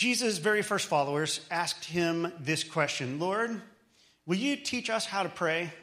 Jesus' very first followers asked him this question Lord, will you teach us how to pray?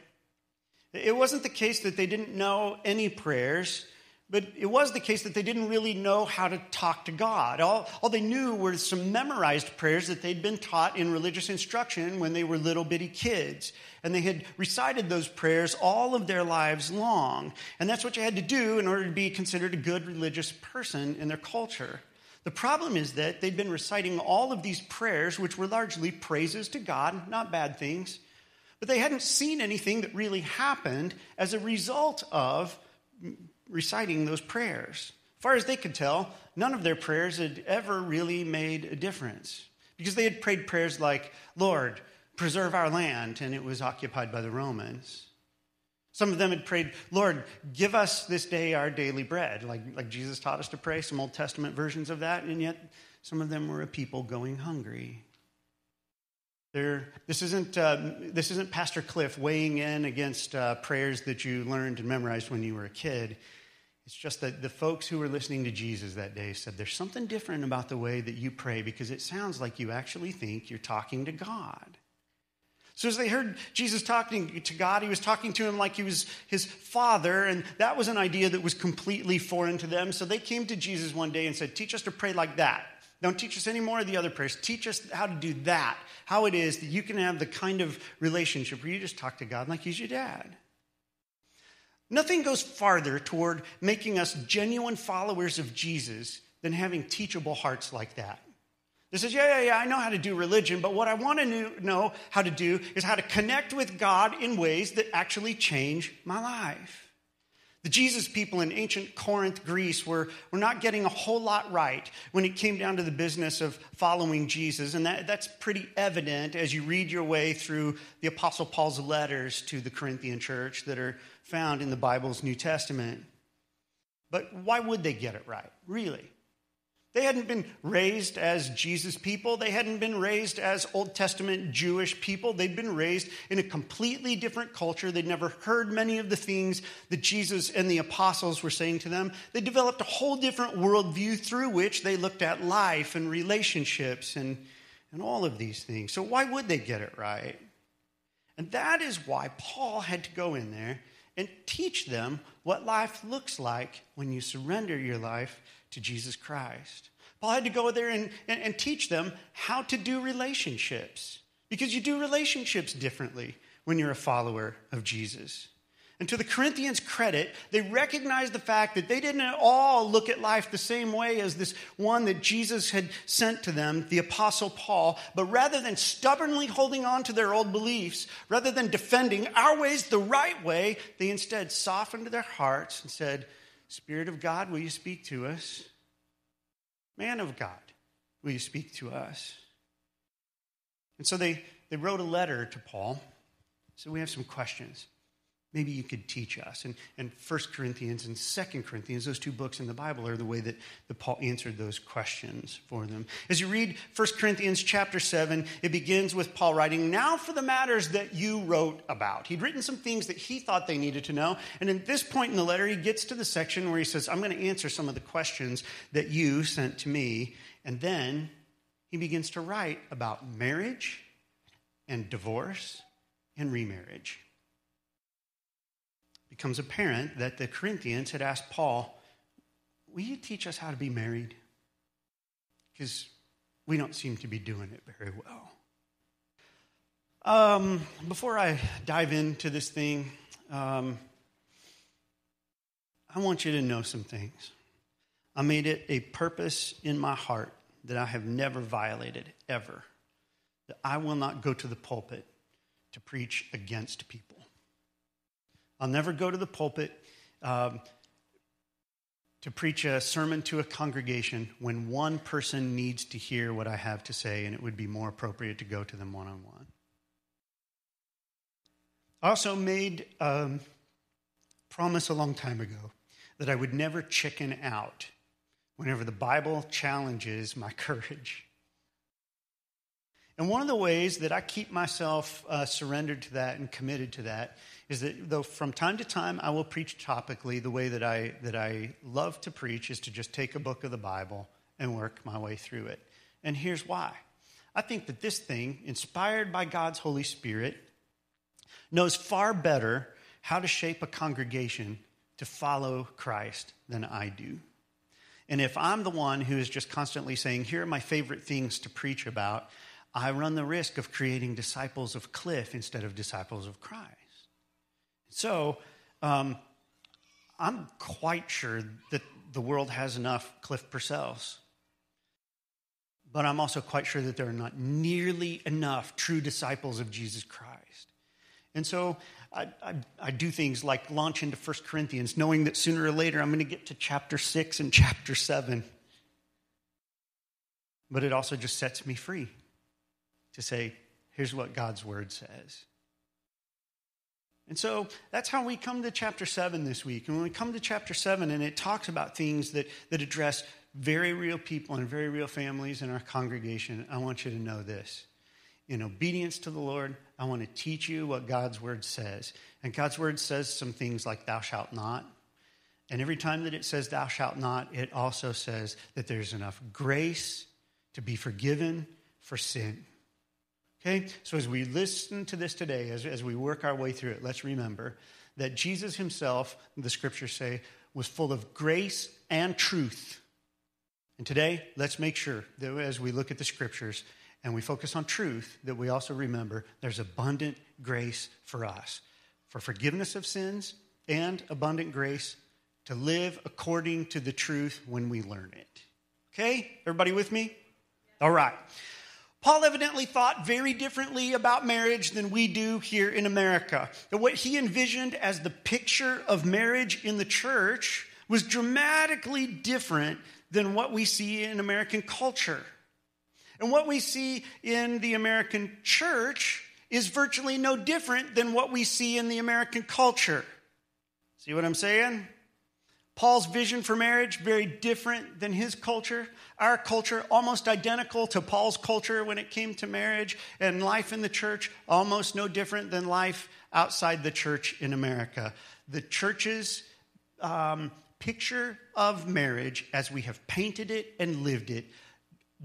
It wasn't the case that they didn't know any prayers, but it was the case that they didn't really know how to talk to God. All, all they knew were some memorized prayers that they'd been taught in religious instruction when they were little bitty kids. And they had recited those prayers all of their lives long. And that's what you had to do in order to be considered a good religious person in their culture. The problem is that they'd been reciting all of these prayers, which were largely praises to God, not bad things, but they hadn't seen anything that really happened as a result of reciting those prayers. As far as they could tell, none of their prayers had ever really made a difference because they had prayed prayers like, Lord, preserve our land, and it was occupied by the Romans. Some of them had prayed, Lord, give us this day our daily bread, like, like Jesus taught us to pray, some Old Testament versions of that, and yet some of them were a people going hungry. There, this, isn't, uh, this isn't Pastor Cliff weighing in against uh, prayers that you learned and memorized when you were a kid. It's just that the folks who were listening to Jesus that day said, There's something different about the way that you pray because it sounds like you actually think you're talking to God. So, as they heard Jesus talking to God, he was talking to him like he was his father, and that was an idea that was completely foreign to them. So, they came to Jesus one day and said, Teach us to pray like that. Don't teach us any more of the other prayers. Teach us how to do that, how it is that you can have the kind of relationship where you just talk to God like he's your dad. Nothing goes farther toward making us genuine followers of Jesus than having teachable hearts like that. This says, yeah, yeah, yeah, I know how to do religion, but what I want to know how to do is how to connect with God in ways that actually change my life. The Jesus people in ancient Corinth, Greece, were, were not getting a whole lot right when it came down to the business of following Jesus. And that, that's pretty evident as you read your way through the Apostle Paul's letters to the Corinthian church that are found in the Bible's New Testament. But why would they get it right, really? They hadn't been raised as Jesus people. They hadn't been raised as Old Testament Jewish people. They'd been raised in a completely different culture. They'd never heard many of the things that Jesus and the apostles were saying to them. They developed a whole different worldview through which they looked at life and relationships and, and all of these things. So, why would they get it right? And that is why Paul had to go in there and teach them what life looks like when you surrender your life to Jesus Christ. Paul had to go there and, and, and, teach them how to do relationships because you do relationships differently when you're a follower of Jesus. And to the Corinthians' credit, they recognized the fact that they didn't at all look at life the same way as this one that Jesus had sent to them, the Apostle Paul. But rather than stubbornly holding on to their old beliefs, rather than defending our ways the right way, they instead softened their hearts and said, Spirit of God, will you speak to us? Man of God, will you speak to us? And so they, they wrote a letter to Paul. So we have some questions maybe you could teach us. And, and 1 Corinthians and 2 Corinthians, those two books in the Bible, are the way that, that Paul answered those questions for them. As you read 1 Corinthians chapter 7, it begins with Paul writing, Now for the matters that you wrote about. He'd written some things that he thought they needed to know. And at this point in the letter, he gets to the section where he says, I'm going to answer some of the questions that you sent to me. And then he begins to write about marriage and divorce and remarriage becomes apparent that the Corinthians had asked Paul, Will you teach us how to be married? Because we don't seem to be doing it very well. Um, before I dive into this thing, um, I want you to know some things. I made it a purpose in my heart that I have never violated, ever. That I will not go to the pulpit to preach against people. I'll never go to the pulpit um, to preach a sermon to a congregation when one person needs to hear what I have to say, and it would be more appropriate to go to them one on one. I also made a um, promise a long time ago that I would never chicken out whenever the Bible challenges my courage. And one of the ways that I keep myself uh, surrendered to that and committed to that is that though from time to time I will preach topically, the way that I, that I love to preach is to just take a book of the Bible and work my way through it. And here's why. I think that this thing, inspired by God's Holy Spirit, knows far better how to shape a congregation to follow Christ than I do. And if I'm the one who is just constantly saying, here are my favorite things to preach about, I run the risk of creating disciples of Cliff instead of disciples of Christ. So, um, I'm quite sure that the world has enough Cliff Purcells. But I'm also quite sure that there are not nearly enough true disciples of Jesus Christ. And so I, I, I, do things like launch into 1 Corinthians, knowing that sooner or later I'm going to get to chapter 6 and chapter 7. But it also just sets me free to say, here's what God's word says. And so that's how we come to chapter 7 this week. And when we come to chapter 7, and it talks about things that, that address very real people and very real families in our congregation, I want you to know this. In obedience to the Lord, I want to teach you what God's word says. And God's word says some things like, Thou shalt not. And every time that it says, Thou shalt not, it also says that there's enough grace to be forgiven for sin. Okay? So as we listen to this today, as, as we work our way through it, let's remember that Jesus himself, the scriptures say, was full of grace and truth. And today, let's make sure that as we look at the scriptures and we focus on truth, that we also remember there's abundant grace for us for forgiveness of sins and abundant grace to live according to the truth when we learn it. Okay? Everybody with me? All right. Paul evidently thought very differently about marriage than we do here in America. what he envisioned as the picture of marriage in the church was dramatically different than what we see in American culture. And what we see in the American church is virtually no different than what we see in the American culture. See what I'm saying? Paul's vision for marriage, very different than his culture. Our culture, almost identical to Paul's culture when it came to marriage, and life in the church, almost no different than life outside the church in America. The church's um, picture of marriage, as we have painted it and lived it,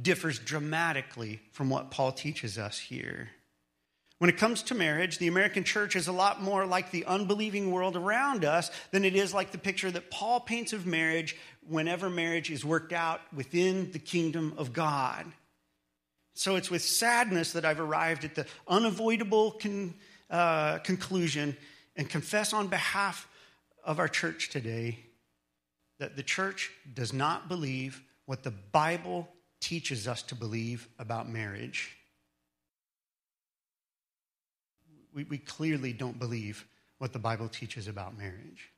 differs dramatically from what Paul teaches us here. When it comes to marriage, the American church is a lot more like the unbelieving world around us than it is like the picture that Paul paints of marriage whenever marriage is worked out within the kingdom of God. So it's with sadness that I've arrived at the unavoidable con, uh, conclusion and confess on behalf of our church today that the church does not believe what the Bible teaches us to believe about marriage. We, we clearly don't believe what the Bible teaches about marriage.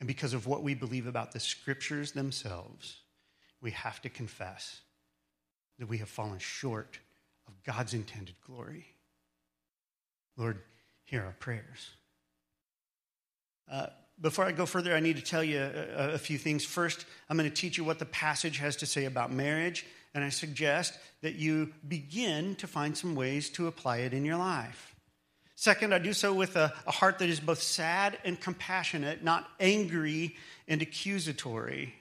And because of what we believe about the scriptures themselves, we have to confess that we have fallen short of God's intended glory. Lord, hear our prayers. Uh, before I go further, I need to tell you a, a few things. First, I'm going to teach you what the passage has to say about marriage, and I suggest that you begin to find some ways to apply it in your life. Second, I do so with a, a, heart that is both sad and compassionate, not angry and accusatory.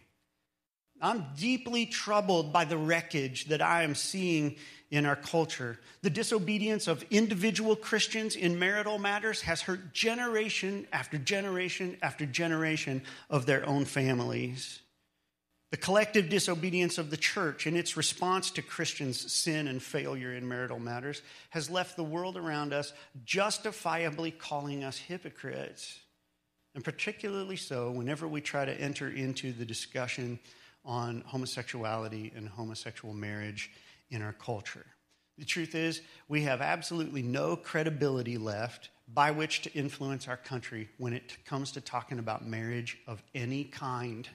I'm deeply troubled by the wreckage that I am seeing in our culture. The disobedience of individual Christians in marital matters has hurt generation after generation after generation of their own families. The collective disobedience of the church in its response to Christians' sin and failure in marital matters has left the world around us justifiably calling us hypocrites. And particularly so whenever we try to enter into the discussion on homosexuality and homosexual marriage in our culture. The truth is, we have absolutely no credibility left by which to influence our country when it comes to talking about marriage of any kind.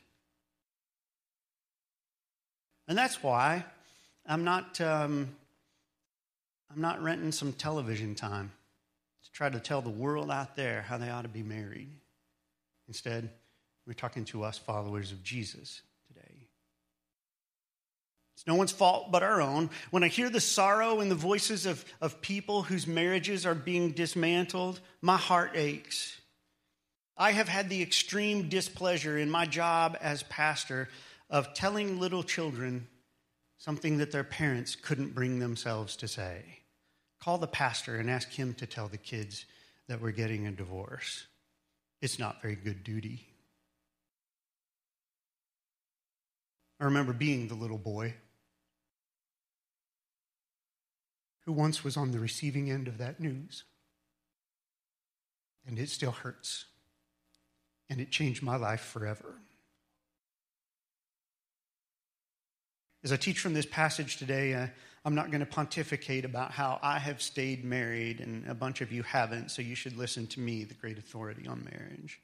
And that's why I'm not, um, I'm not renting some television time to try to tell the world out there how they ought to be married. Instead, we're talking to us followers of Jesus today. It's no one's fault but our own. When I hear the sorrow in the voices of, of people whose marriages are being dismantled, my heart aches. I have had the extreme displeasure in my job as pastor of telling little children something that their parents couldn't bring themselves to say. Call the pastor and ask him to tell the kids that we're getting a divorce. It's not very good duty. I remember being the little boy who once was on the receiving end of that news. And it still hurts. And it changed my life forever. As I teach from this passage today, uh, I'm not going to pontificate about how I have stayed married and a bunch of you haven't, so you should listen to me, the great authority on marriage.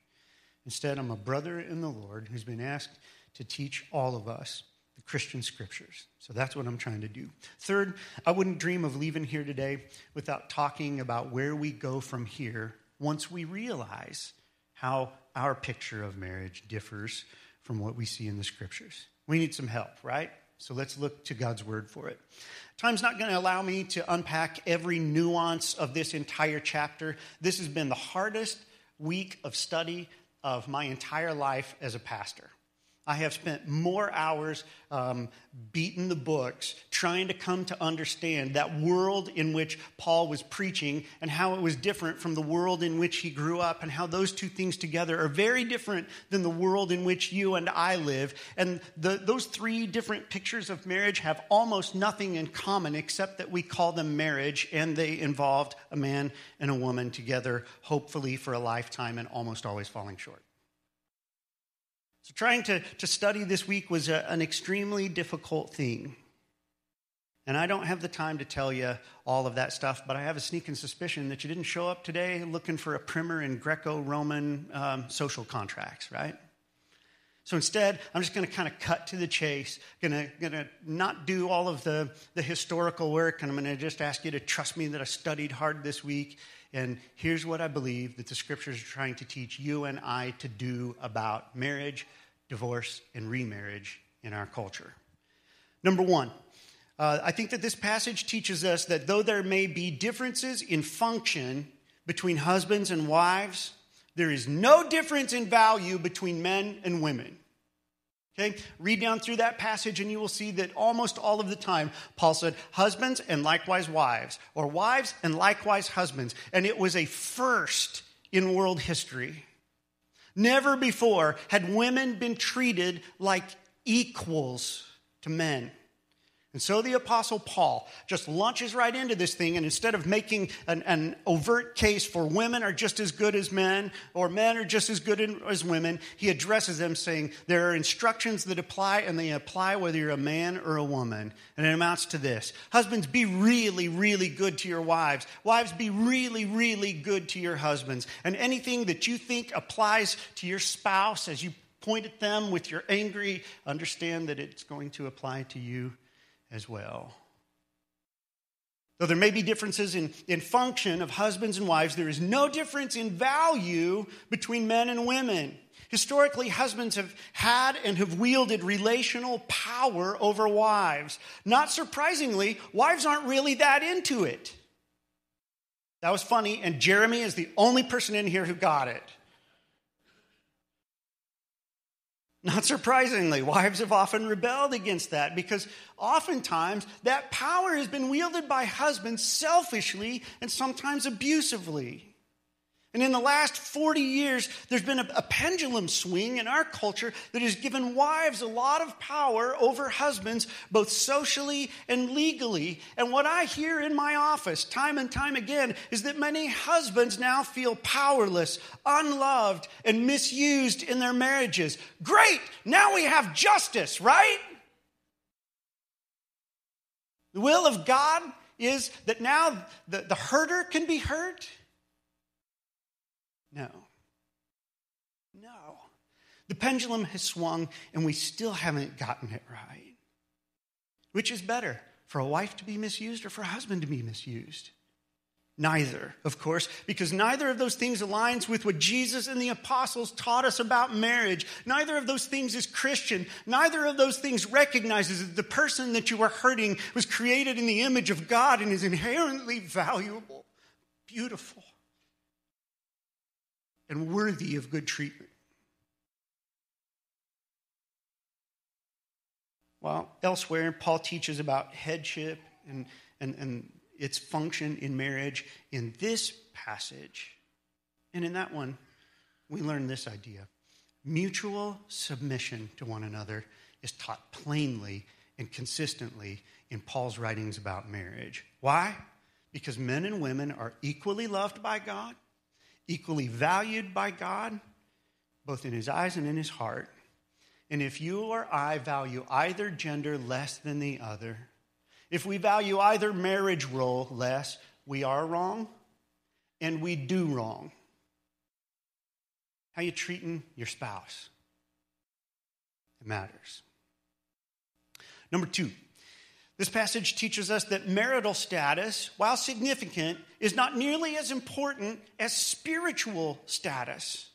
Instead, I'm a brother in the Lord who's been asked to teach all of us the Christian scriptures. So that's what I'm trying to do. Third, I wouldn't dream of leaving here today without talking about where we go from here once we realize how our picture of marriage differs from what we see in the scriptures. We need some help, right? So let's look to God's word for it. Time's not going to allow me to unpack every nuance of this entire chapter. This has been the hardest week of study of my entire life as a pastor. I have spent more hours um, beating the books, trying to come to understand that world in which Paul was preaching and how it was different from the world in which he grew up, and how those two things together are very different than the world in which you and I live. And the, those three different pictures of marriage have almost nothing in common except that we call them marriage, and they involved a man and a woman together, hopefully for a lifetime, and almost always falling short. So, trying to, to study this week was a, an extremely difficult thing. And I don't have the time to tell you all of that stuff, but I have a sneaking suspicion that you didn't show up today looking for a primer in Greco Roman um, social contracts, right? So instead, I'm just going to kind of cut to the chase, going to, not do all of the, the historical work, and I'm going to just ask you to trust me that I studied hard this week. And here's what I believe that the scriptures are trying to teach you and I to do about marriage, divorce, and remarriage in our culture. Number one, uh, I think that this passage teaches us that though there may be differences in function between husbands and wives, there is no difference in value between men and women. Okay? Read down through that passage and you will see that almost all of the time Paul said husbands and likewise wives, or wives and likewise husbands. And it was a first in world history. Never before had women been treated like equals to men. And so the Apostle Paul just launches right into this thing, and instead of making an, an, overt case for women are just as good as men, or men are just as good as women, he addresses them saying there are instructions that apply, and they apply whether you're a man or a woman. And it amounts to this Husbands, be really, really good to your wives. Wives, be really, really good to your husbands. And anything that you think applies to your spouse as you point at them with your angry, understand that it's going to apply to you as well. Though there may be differences in, in function of husbands and wives, there is no difference in value between men and women. Historically, husbands have had and have wielded relational power over wives. Not surprisingly, wives aren't really that into it. That was funny, and Jeremy is the only person in here who got it. Not surprisingly, wives have often rebelled against that because oftentimes that power has been wielded by husbands selfishly and sometimes abusively. And in the last 40 years, there's been a, a, pendulum swing in our culture that has given wives a lot of power over husbands, both socially and legally. And what I hear in my office time and time again is that many husbands now feel powerless, unloved, and misused in their marriages. Great! Now we have justice, right? The will of God is that now the, the hurter can be hurt no. No. The pendulum has swung and we still haven't gotten it right. Which is better, for a wife to be misused or for a husband to be misused? Neither, of course, because neither of those things aligns with what Jesus and the apostles taught us about marriage. Neither of those things is Christian. Neither of those things recognizes that the person that you are hurting was created in the image of God and is inherently valuable, beautiful and worthy of good treatment. Well, elsewhere, Paul teaches about headship and, and, and its function in marriage. In this passage, and in that one, we learn this idea mutual submission to one another is taught plainly and consistently in Paul's writings about marriage. Why? Because men and women are equally loved by God, equally valued by God, both in his eyes and in his heart. And if you or I value either gender less than the other, if we value either marriage role less, we are wrong and we do wrong. How you treating your spouse? It matters. Number two, this passage teaches us that marital status, while significant, is not nearly as important as spiritual status.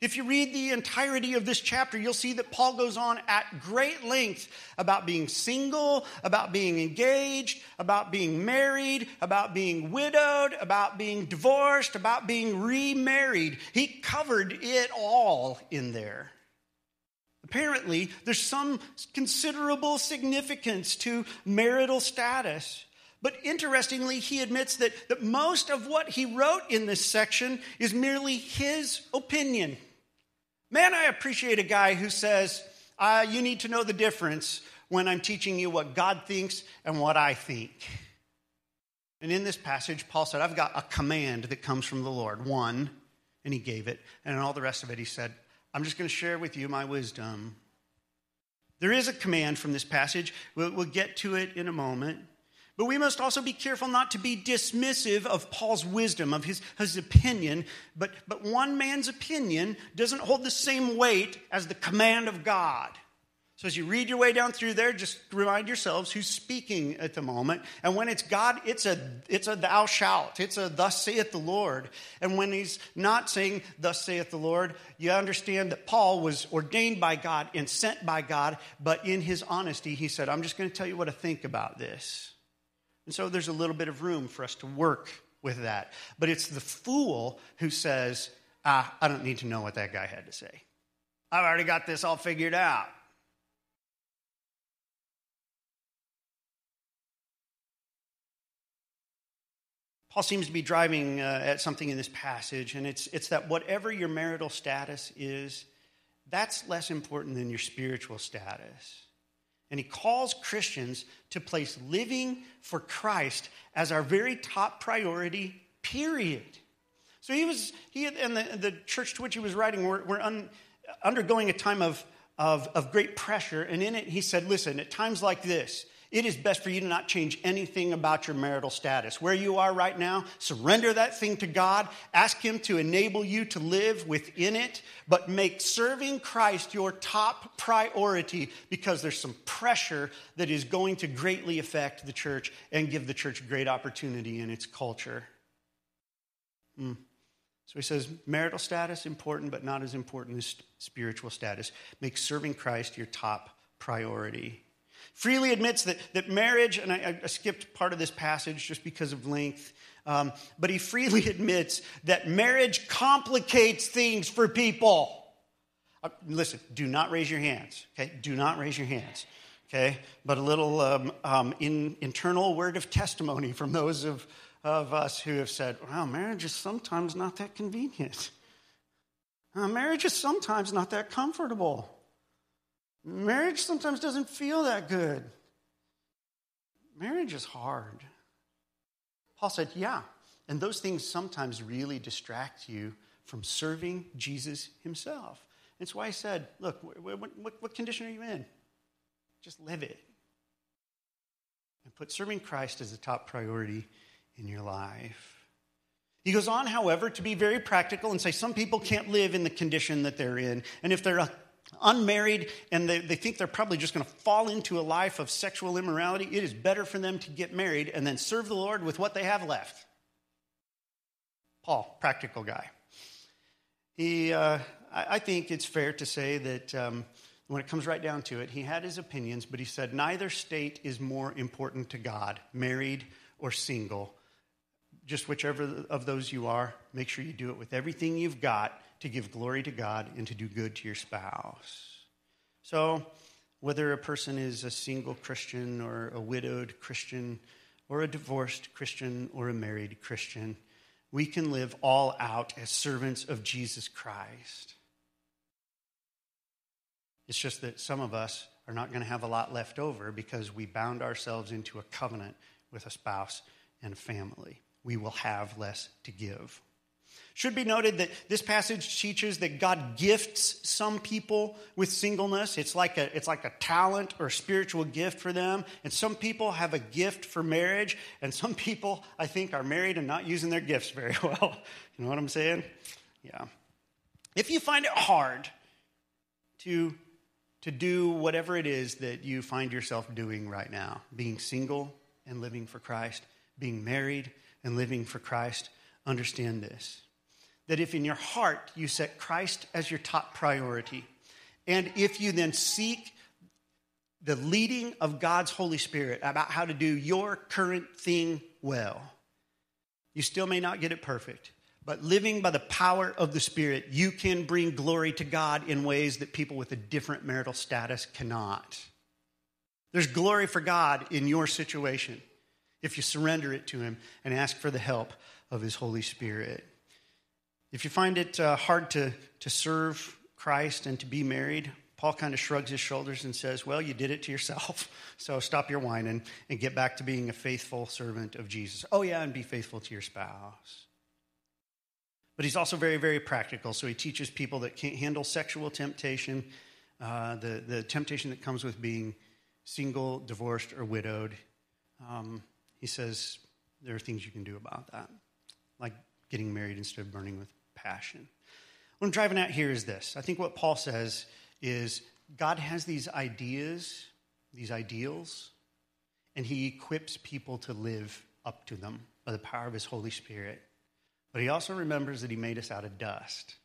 If you read the entirety of this chapter, you'll see that Paul goes on at great length about being single, about being engaged, about being married, about being widowed, about being divorced, about being remarried. He covered it all in there. Apparently, there's some considerable significance to marital status. But interestingly, he admits that, that most of what he wrote in this section is merely his opinion. Man, I appreciate a guy who says, uh, You need to know the difference when I'm teaching you what God thinks and what I think. And in this passage, Paul said, I've got a command that comes from the Lord, one, and he gave it. And all the rest of it, he said, I'm just going to share with you my wisdom. There is a command from this passage. We'll, we'll get to it in a moment. But we must also be careful not to be dismissive of Paul's wisdom, of his, his opinion. But, but one man's opinion doesn't hold the same weight as the command of God. So as you read your way down through there, just remind yourselves who's speaking at the moment. And when it's God, it's a it's a thou shalt. It's a thus saith the Lord. And when he's not saying thus saith the Lord, you understand that Paul was ordained by God and sent by God, but in his honesty, he said, I'm just going to tell you what to think about this. And so there's a little bit of room for us to work with that. But it's the fool who says, ah, I don't need to know what that guy had to say. I've already got this all figured out. Paul seems to be driving uh, at something in this passage, and it's, it's that whatever your marital status is, that's less important than your spiritual status. And he calls Christians to place living for Christ as our very top priority, period. So he was, he and the, the church to which he was writing were, were un, undergoing a time of, of, of great pressure. And in it, he said, listen, at times like this, it is best for you to not change anything about your marital status. Where you are right now, surrender that thing to God. Ask Him to enable you to live within it, but make serving Christ your top priority because there's some pressure that is going to greatly affect the church and give the church great opportunity in its culture. Mm. So he says, marital status important, but not as important as spiritual status. Make serving Christ your top priority freely admits that, that marriage, and I, I skipped part of this passage just because of length, um, but he freely admits that marriage complicates things for people. Uh, listen, do not raise your hands, okay? Do not raise your hands, okay? But a little um, um, in, internal word of testimony from those of, of us who have said, well, marriage is sometimes not that convenient. Uh, marriage is sometimes not that comfortable. Marriage sometimes doesn't feel that good. Marriage is hard. Paul said, Yeah, and those things sometimes really distract you from serving Jesus himself. That's why I said, Look, what, what, what condition are you in? Just live it. And put serving Christ as the top priority in your life. He goes on, however, to be very practical and say some people can't live in the condition that they're in. And if they're unmarried and they, they think they're probably just going to fall into a life of sexual immorality, it is better for them to get married and then serve the Lord with what they have left. Paul, practical guy. He, uh, I, I, think it's fair to say that um, when it comes right down to it, he had his opinions, but he said neither state is more important to God, married or single. Just whichever of those you are, make sure you do it with everything you've got to give glory to God and to do good to your spouse. So, whether a person is a single Christian or a widowed Christian or a divorced Christian or a married Christian, we can live all out as servants of Jesus Christ. It's just that some of us are not going to have a lot left over because we bound ourselves into a covenant with a spouse and family. We will have less to give. Should be noted that this passage teaches that God gifts some people with singleness. It's like a, it's like a talent or spiritual gift for them. And some people have a gift for marriage, and some people, I think, are married and not using their gifts very well. You know what I'm saying? Yeah. If you find it hard to, to do whatever it is that you find yourself doing right now, being single and living for Christ, being married and living for Christ, understand this that if in your heart you set Christ as your top priority, and if you then seek the leading of God's Holy Spirit about how to do your current thing well, you still may not get it perfect. But living by the power of the Spirit, you can bring glory to God in ways that people with a different marital status cannot. There's glory for God in your situation if you surrender it to Him and ask for the help of His Holy Spirit. If you find it uh, hard to, to serve Christ and to be married, Paul kind of shrugs his shoulders and says, Well, you did it to yourself, so stop your whining and get back to being a faithful servant of Jesus. Oh, yeah, and be faithful to your spouse. But he's also very, very practical, so he teaches people that can't handle sexual temptation, uh, the, the temptation that comes with being single, divorced, or widowed. Um, he says there are things you can do about that, like getting married instead of burning with passion. What I'm driving at here is this I think what Paul says is God has these ideas, these ideals, and he equips people to live up to them by the power of his Holy Spirit. But he also remembers that he made us out of dust.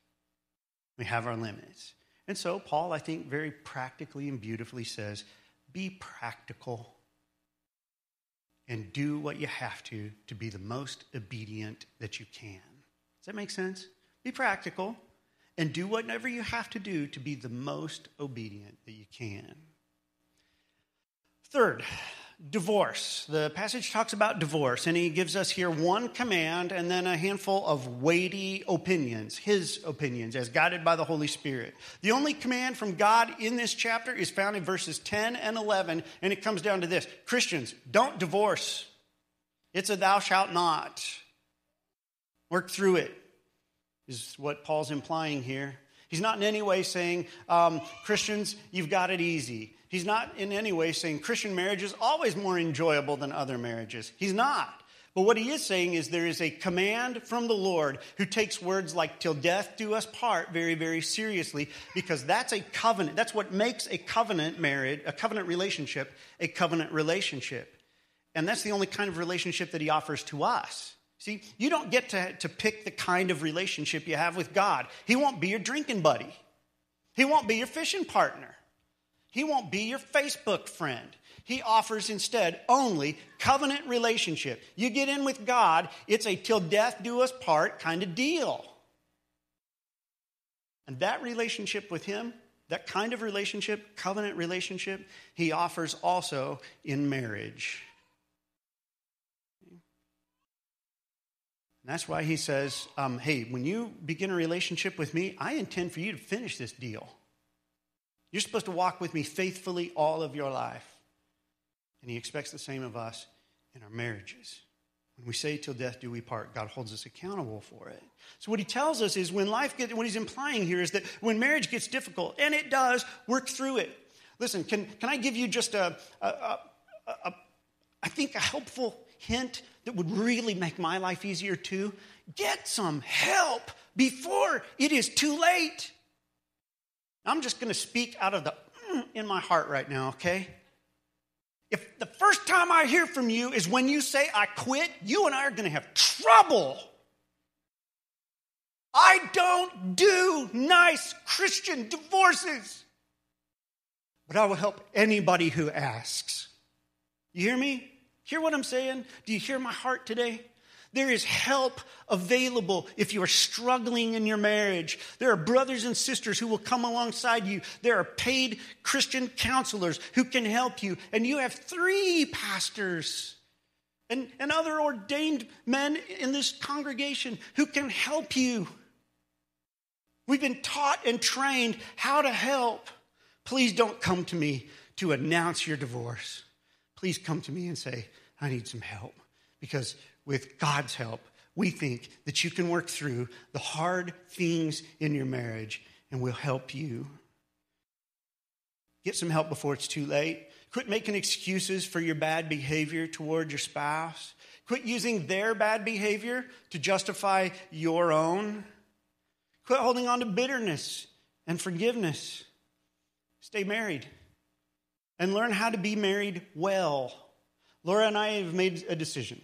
We have our limits. And so, Paul, I think, very practically and beautifully says be practical and do what you have to to be the most obedient that you can. Does that make sense? Be practical and do whatever you have to do to be the most obedient that you can. Third, divorce. The passage talks about divorce, and he gives us here one command and then a handful of weighty opinions, his opinions, as guided by the Holy Spirit. The only command from God in this chapter is found in verses 10 and 11, and it comes down to this Christians, don't divorce. It's a thou shalt not. Work through it is what Paul's implying here. He's not in any way saying, um, Christians, you've got it easy. He's not in any way saying Christian marriage is always more enjoyable than other marriages. He's not. But what he is saying is there is a command from the Lord who takes words like, till death do us part, very, very seriously, because that's a covenant. That's what makes a covenant marriage, a covenant relationship, a covenant relationship. And that's the only kind of relationship that he offers to us. See, you don't get to, to pick the kind of relationship you have with God. He won't be your drinking buddy, He won't be your fishing partner, He won't be your Facebook friend. He offers instead only covenant relationship. You get in with God, it's a till death do us part kind of deal. And that relationship with Him, that kind of relationship, covenant relationship, He offers also in marriage. That's why he says, um, hey, when you begin a relationship with me, I intend for you to finish this deal. You're supposed to walk with me faithfully all of your life. And he expects the same of us in our marriages. When we say till death do we part, God holds us accountable for it. So what he tells us is when life gets, what he's implying here is that when marriage gets difficult, and it does, work through it. Listen, can, can I give you just a, a, a, a I think a helpful hint that would really make my life easier too? Get some help before it is too late. I'm just going to speak out of the mm, in my heart right now, okay? If the first time I hear from you is when you say I quit, you and I are going to have trouble. I don't do nice Christian divorces, but I will help anybody who asks. You hear me? Hear what I'm saying? Do you hear my heart today? There is help available if you are struggling in your marriage. There are brothers and sisters who will come alongside you. There are paid Christian counselors who can help you. And you have three pastors and, and other ordained men in this congregation who can help you. We've been taught and trained how to help. Please don't come to me to announce your divorce. Please come to me and say, I need some help. Because with God's help, we think that you can work through the hard things in your marriage and we'll help you. Get some help before it's too late. Quit making excuses for your bad behavior toward your spouse. Quit using their bad behavior to justify your own. Quit holding on to bitterness and forgiveness. Stay married and learn how to be married well. Laura and I have made a decision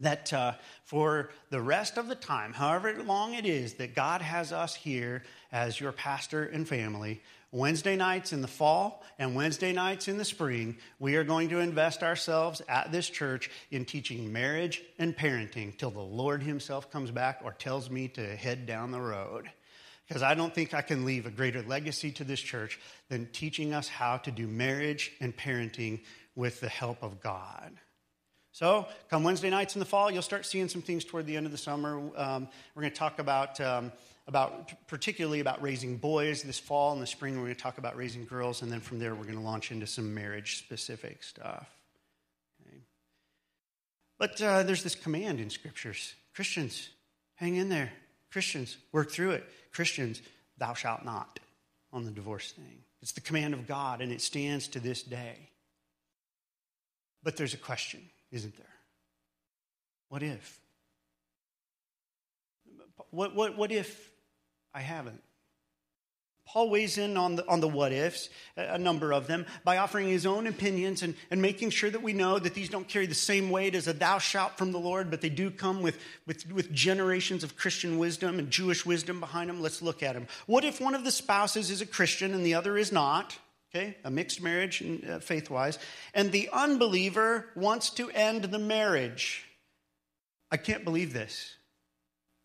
that uh, for the rest of the time, however long it is that God has us here as your pastor and family, Wednesday nights in the fall and Wednesday nights in the spring, we are going to invest ourselves at this church in teaching marriage and parenting till the Lord Himself comes back or tells me to head down the road. Because I don't think I can leave a greater legacy to this church than teaching us how to do marriage and parenting with the help of God. So, come Wednesday nights in the fall, you'll start seeing some things toward the end of the summer. Um, we're going to talk about, um, about, particularly about raising boys this fall. In the spring, we're going to talk about raising girls. And then from there, we're going to launch into some marriage specific stuff. Okay. But uh, there's this command in scriptures Christians, hang in there. Christians, work through it. Christians, thou shalt not on the divorce thing. It's the command of God, and it stands to this day. But there's a question isn't there? What if? What, what, what if I haven't? Paul weighs in on the, on the what ifs, a number of them, by offering his own opinions and, and making sure that we know that these don't carry the same weight as a thou shalt from the Lord, but they do come with, with, with generations of Christian wisdom and Jewish wisdom behind them. Let's look at them. What if one of the spouses is a Christian and the other is not? Okay, a mixed marriage uh, faith wise, and the unbeliever wants to end the marriage. I can't believe this.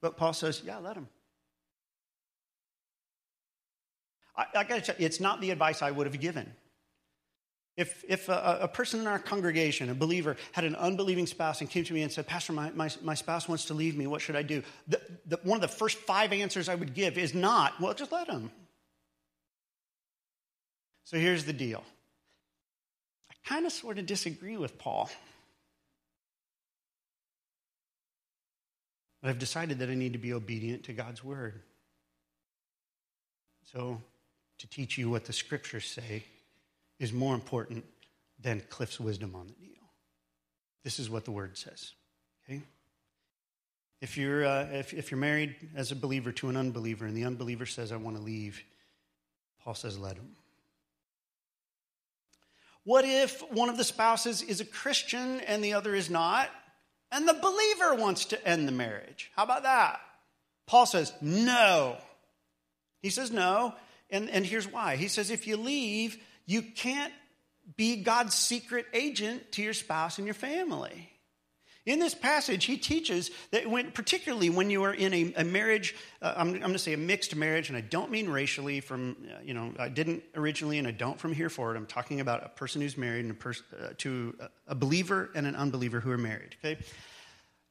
But Paul says, yeah, let him. I, I got to tell you, it's not the advice I would have given. If, if a, a, person in our congregation, a believer, had an unbelieving spouse and came to me and said, Pastor, my, my, my spouse wants to leave me, what should I do? The, the, one of the first five answers I would give is not, well, just let him. So here's the deal I kind of sort of disagree with Paul. But I've decided that I need to be obedient to God's word. So, to teach you what the scriptures say is more important than Cliff's wisdom on the deal. This is what the word says. Okay? If you're, uh, if, if you're married as a believer to an unbeliever and the unbeliever says, I want to leave, Paul says, let him. What if one of the spouses is a Christian and the other is not? And the believer wants to end the marriage. How about that? Paul says, no. He says, no. And, and here's why. He says, if you leave, you can't be God's secret agent to your spouse and your family. In this passage, he teaches that when, particularly when you are in a, a marriage, uh, I'm, I'm going to say a mixed marriage, and I don't mean racially from, uh, you know, I didn't originally and I don't from here forward. I'm talking about a person who's married and a pers- uh, to a believer and an unbeliever who are married, okay?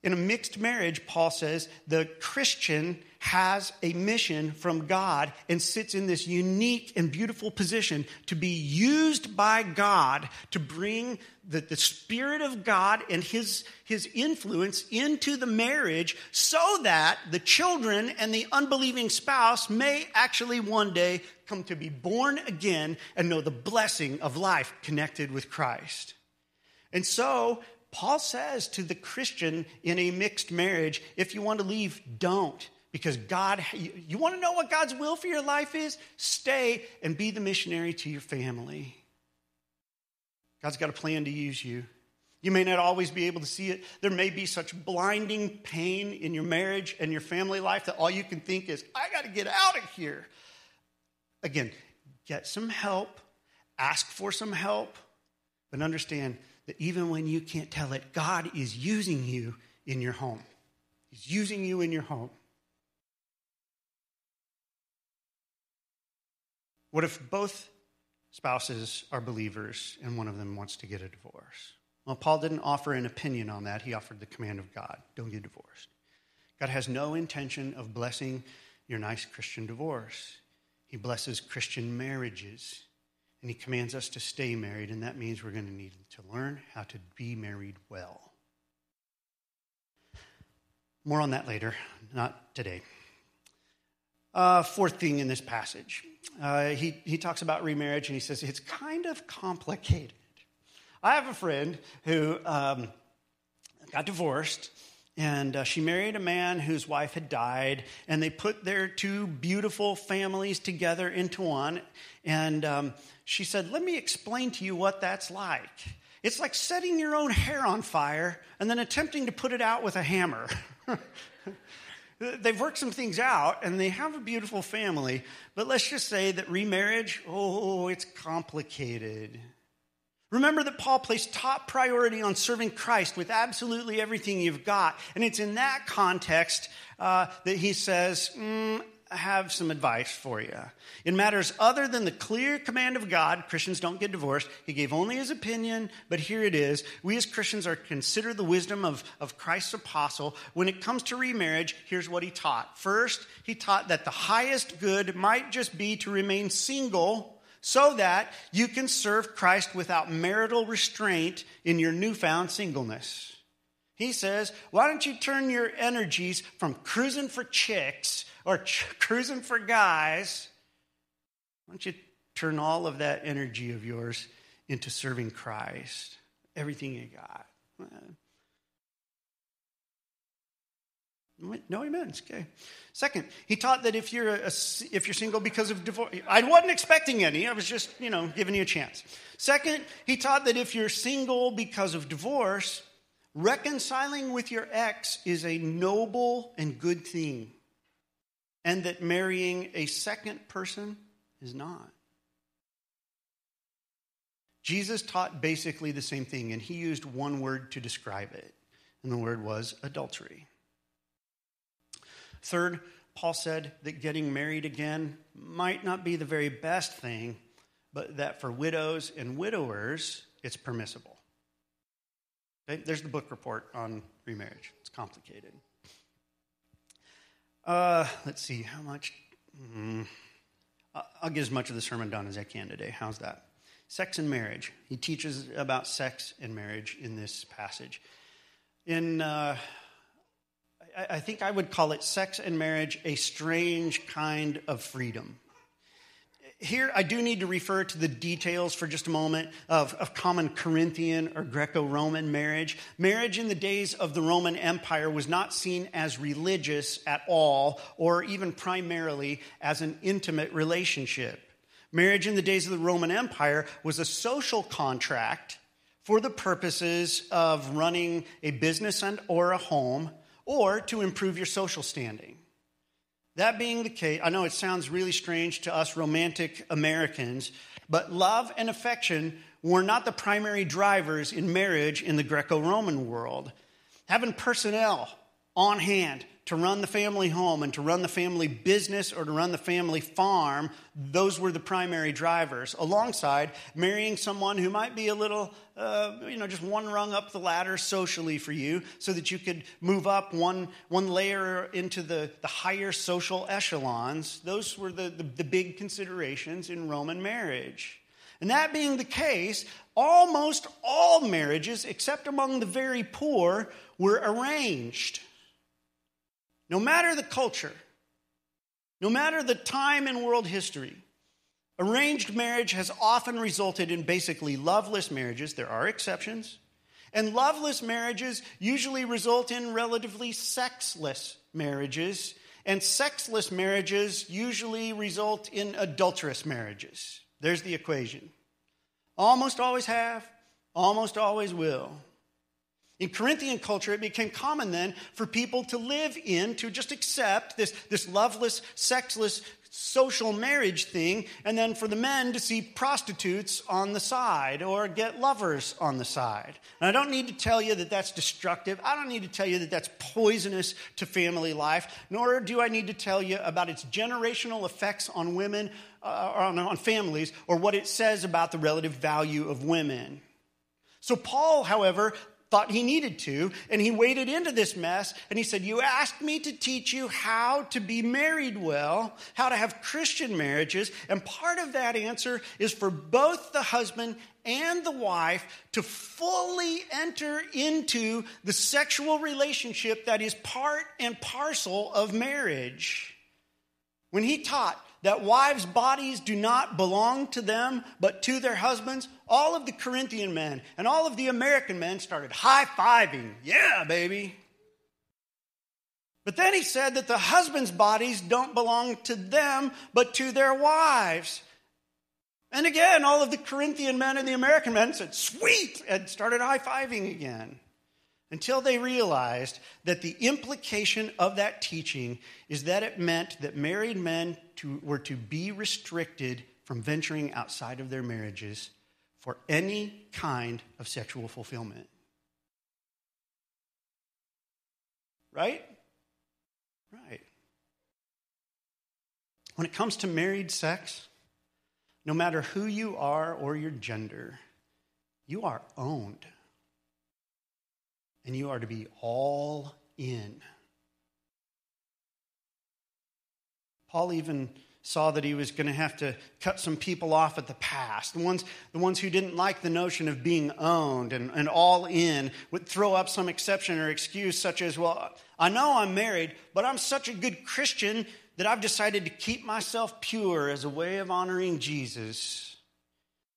In a mixed marriage, Paul says, the Christian has a mission from God and sits in this unique and beautiful position to be used by God to bring the, the Spirit of God and his, his influence into the marriage so that the children and the unbelieving spouse may actually one day come to be born again and know the blessing of life connected with Christ. And so, Paul says to the Christian in a mixed marriage if you want to leave, don't. Because God, you, want to know what God's will for your life is? Stay and be the missionary to your family. God's got a plan to use you. You may not always be able to see it. There may be such blinding pain in your marriage and your family life that all you can think is, I got to get out of here. Again, get some help, ask for some help, but understand that even when you can't tell it, God is using you in your home. He's using you in your home. What if both spouses are believers and one of them wants to get a divorce? Well, Paul didn't offer an opinion on that. He offered the command of God don't get divorced. God has no intention of blessing your nice Christian divorce. He blesses Christian marriages, and He commands us to stay married, and that means we're going to need to learn how to be married well. More on that later, not today. Uh, fourth thing in this passage, uh, he, he talks about remarriage and he says it's kind of complicated. I have a friend who um, got divorced and uh, she married a man whose wife had died, and they put their two beautiful families together into one. And um, she said, Let me explain to you what that's like. It's like setting your own hair on fire and then attempting to put it out with a hammer. They've worked some things out and they have a beautiful family, but let's just say that remarriage, oh, it's complicated. Remember that Paul placed top priority on serving Christ with absolutely everything you've got. And it's in that context uh, that he says, mm, have some advice for you. In matters other than the clear command of God, Christians don't get divorced. He gave only his opinion, but here it is. We as Christians are consider the wisdom of, of Christ's apostle. When it comes to remarriage, here's what he taught. First, he taught that the highest good might just be to remain single so that you can serve Christ without marital restraint in your newfound singleness. He says, why don't you turn your energies from cruising for chicks or ch- cruising for guys? Why don't you turn all of that energy of yours into serving Christ? Everything you got. No amens. Okay. Second, he taught that if you're a, if you're single because of divorce, I wasn't expecting any. I was just you know giving you a chance. Second, he taught that if you're single because of divorce, reconciling with your ex is a noble and good thing and that marrying a second person is not. Jesus taught basically the same thing, and he used one word to describe it, and the word was adultery. Third, Paul said that getting married again might not be the very best thing, but that for widows and widowers, it's permissible. Okay? There's the book report on remarriage. It's complicated. Uh, let's see, how much? Mm, I'll get as much of the sermon done as I can today. How's that? Sex and marriage. He teaches about sex and marriage in this passage. In, uh, I, think I would call it sex and marriage a strange kind of freedom here I do need to refer to the details for just a moment of, of common Corinthian or Greco Roman marriage. Marriage in the days of the Roman Empire was not seen as religious at all, or even primarily as an intimate relationship. Marriage in the days of the Roman Empire was a social contract for the purposes of running a business and or a home or to improve your social standing. That being the case, I know it sounds really strange to us romantic Americans, but love and affection were not the primary drivers in marriage in the Greco Roman world. Having personnel on hand to run the family home and to run the family business or to run the family farm, those were the primary drivers, alongside marrying someone who might be a little, uh, you know, just one rung up the ladder socially for you so that you could move up one, one layer into the, the higher social echelons. Those were the, the, the big considerations in Roman marriage. And that being the case, almost all marriages, except among the very poor, were arranged. No matter the culture, no matter the time in world history, arranged marriage has often resulted in basically loveless marriages. There are exceptions. And loveless marriages usually result in relatively sexless marriages. And sexless marriages usually result in adulterous marriages. There's the equation. Almost always have, almost always will. In Corinthian culture, it became common then for people to live in, to just accept this, this loveless, sexless, social marriage thing, and then for the men to see prostitutes on the side or get lovers on the side. And I don't need to tell you that that's destructive. I don't need to tell you that that's poisonous to family life, nor do I need to tell you about its generational effects on women, uh, on, on families, or what it says about the relative value of women. So, Paul, however, thought he needed to, and he waded into this mess and he said, You asked me to teach you how to be married well, how to have Christian marriages, and part of that answer is for both the husband and the wife to fully enter into the sexual relationship that is part and parcel of marriage. When he taught that wives' bodies do not belong to them, but to their husbands, all of the Corinthian men and all of the American men started high fiving. Yeah, baby. But then he said that the husbands' bodies don't belong to them, but to their wives. And again, all of the Corinthian men and the American men said, sweet, and started high fiving again until they realized that the implication of that teaching is that it meant that married men to, were to be restricted from venturing outside of their marriages for any kind of sexual fulfillment. Right? Right. When it comes to married sex, no matter who you are or your gender, you are owned and you are to be all in. Paul even saw that he was going to have to cut some people off at the past. The ones, the ones who didn't like the notion of being owned and, and all in would throw up some exception or excuse, such as, Well, I know I'm married, but I'm such a good Christian that I've decided to keep myself pure as a way of honoring Jesus.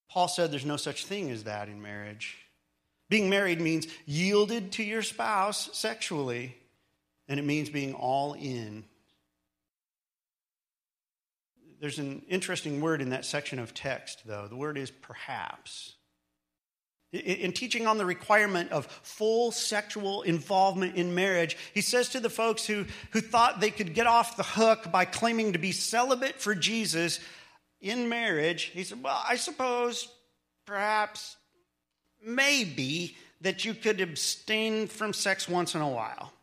Paul said there's no such thing as that in marriage. Being married means yielded to your spouse sexually, and it means being all in. There's an interesting word in that section of text, though. The word is perhaps. In teaching on the requirement of full sexual involvement in marriage, he says to the folks who, who thought they could get off the hook by claiming to be celibate for Jesus in marriage, he said, Well, I suppose perhaps maybe that you could abstain from sex once in a while.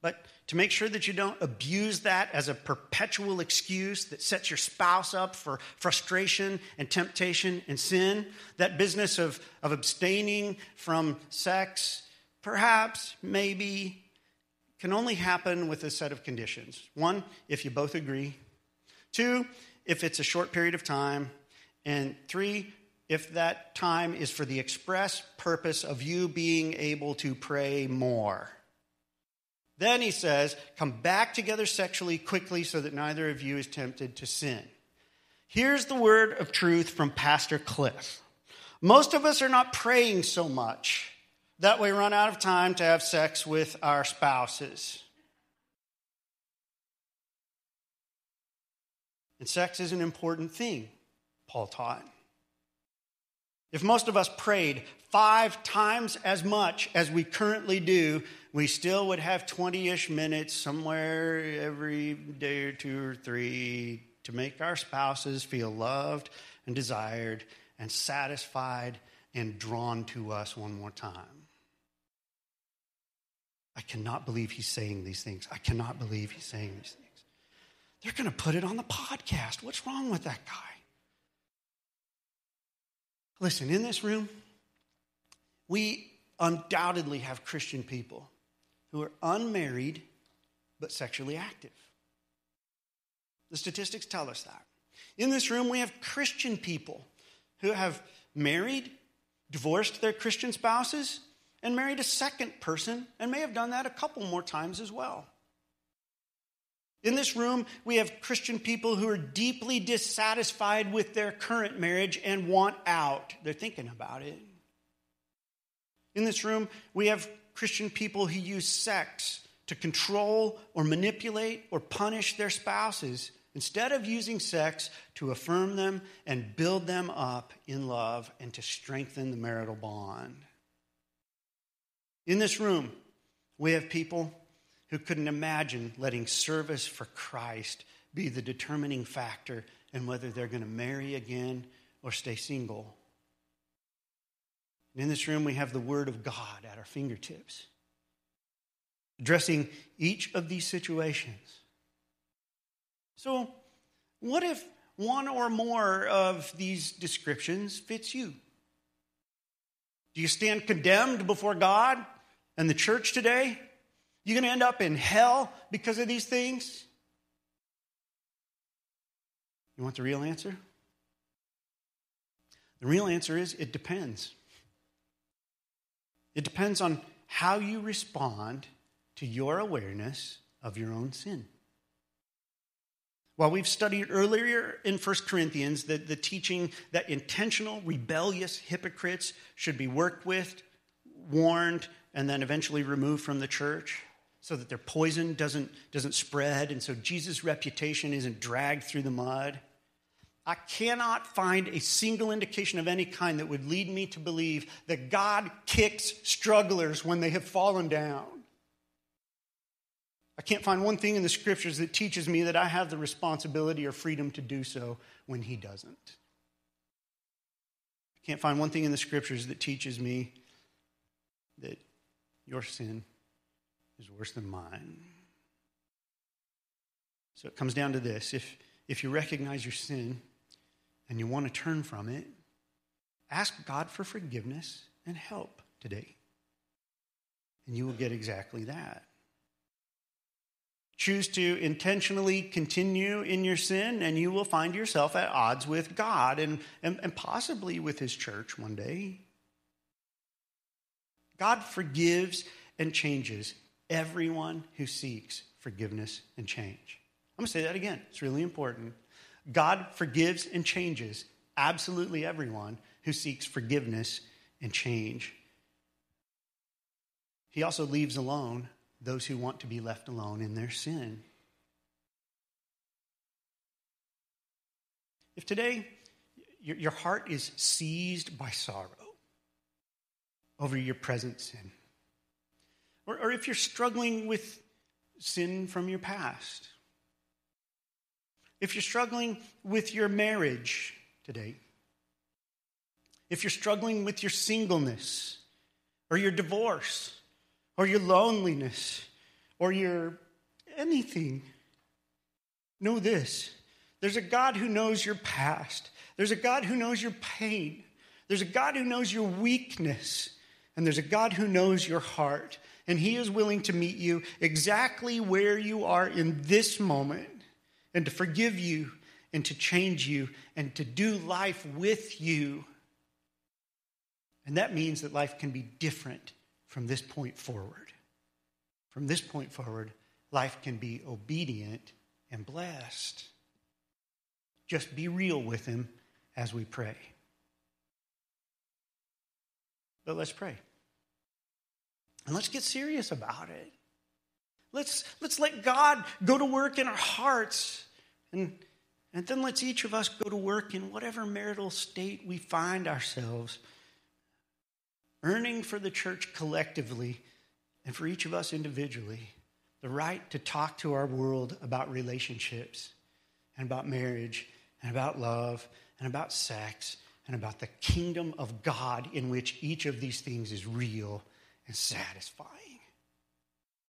But to make sure that you don't abuse that as a perpetual excuse that sets your spouse up for frustration and temptation and sin, that business of, of abstaining from sex, perhaps, maybe, can only happen with a set of conditions. One, if you both agree. Two, if it's a short period of time. And three, if that time is for the express purpose of you being able to pray more. Then he says, come back together sexually quickly so that neither of you is tempted to sin. Here's the word of truth from Pastor Cliff. Most of us are not praying so much that we run out of time to have sex with our spouses. And sex is an important thing, Paul taught. If most of us prayed five times as much as we currently do, we still would have 20 ish minutes somewhere every day or two or three to make our spouses feel loved and desired and satisfied and drawn to us one more time. I cannot believe he's saying these things. I cannot believe he's saying these things. They're going to put it on the podcast. What's wrong with that guy? Listen, in this room, we undoubtedly have Christian people who are unmarried but sexually active. The statistics tell us that. In this room, we have Christian people who have married, divorced their Christian spouses, and married a second person, and may have done that a couple more times as well. In this room, we have Christian people who are deeply dissatisfied with their current marriage and want out. They're thinking about it. In this room, we have Christian people who use sex to control or manipulate or punish their spouses instead of using sex to affirm them and build them up in love and to strengthen the marital bond. In this room, we have people who couldn't imagine letting service for Christ be the determining factor in whether they're going to marry again or stay single. And in this room, we have the Word of God at our fingertips, addressing each of these situations. So, what if one or more of these descriptions fits you? Do you stand condemned before God and the church today? You going to end up in hell because of these things? You want the real answer? The real answer is it depends. It depends on how you respond to your awareness of your own sin. While we've studied earlier in 1 Corinthians the, the teaching that intentional, rebellious hypocrites should be worked with, warned, and then eventually removed from the church so that their poison doesn't, doesn't spread and so Jesus' reputation isn't dragged through the mud. I cannot find a single indication of any kind that would lead me to believe that God kicks strugglers when they have fallen down. I can't find one thing in the scriptures that teaches me that I have the responsibility or freedom to do so when he doesn't. I can't find one thing in the scriptures that teaches me that your sin is worse than mine. So it comes down to this if, if you recognize your sin and you want to turn from it, ask God for forgiveness and help today. And you will get exactly that. Choose to intentionally continue in your sin, and you will find yourself at odds with God and, and, and possibly with His church one day. God forgives and changes everyone who seeks forgiveness and change. I'm going to say that again. It's really important. God forgives and changes absolutely everyone who seeks forgiveness and change. He also leaves alone those who want to be left alone in their sin. If today your, your heart is seized by sorrow over your present sin, or, or if you're struggling with sin from your past, if you're struggling with your marriage today, if you're struggling with your singleness or your divorce, or your loneliness or your anything. Know this. There's a God who knows your past, there's a God who knows your pain, there's a God who knows your weakness, and there's a God who knows your heart. And He is willing to meet you exactly where you are in this moment and to forgive you and to change you and to do life with you. And that means that life can be different from this point forward. From this point forward, life can be obedient and blessed. Just be real with Him as we pray. But let's pray. And let's get serious about it. Let's, let's let God go to work in our hearts. And, and then let's each of us go to work in whatever marital state we find ourselves earning for the church collectively and for each of us individually the right to talk to our world about relationships and about marriage and about love and about sex and about the kingdom of God in which each of these things is real and satisfying.